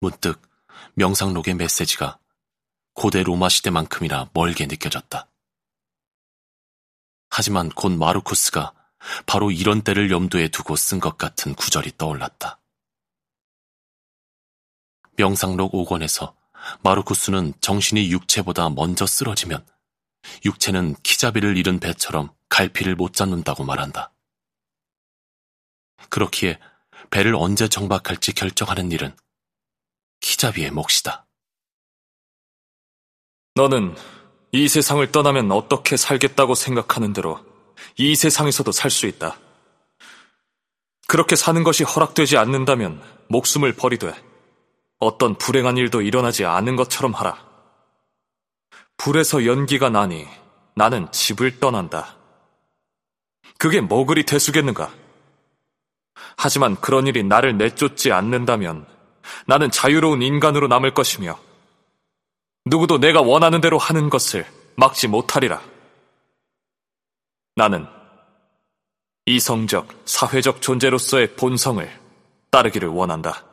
문득 명상록의 메시지가 고대 로마 시대만큼이나 멀게 느껴졌다. 하지만 곧 마르쿠스가 바로 이런 때를 염두에 두고 쓴 것 같은 구절이 떠올랐다. 명상록 5권에서 마르쿠스는 정신이 육체보다 먼저 쓰러지면 육체는 키자비를 잃은 배처럼 갈피를 못 잡는다고 말한다. 그렇기에 배를 언제 정박할지 결정하는 일은 키자비의 몫이다. 너는 이 세상을 떠나면 어떻게 살겠다고 생각하는 대로 이 세상에서도 살 수 있다. 그렇게 사는 것이 허락되지 않는다면 목숨을 버리되 어떤 불행한 일도 일어나지 않은 것처럼 하라. 불에서 연기가 나니 나는 집을 떠난다. 그게 뭐 그리 대수겠는가? 하지만 그런 일이 나를 내쫓지 않는다면 나는 자유로운 인간으로 남을 것이며 누구도 내가 원하는 대로 하는 것을 막지 못하리라. 나는 이성적, 사회적 존재로서의 본성을 따르기를 원한다.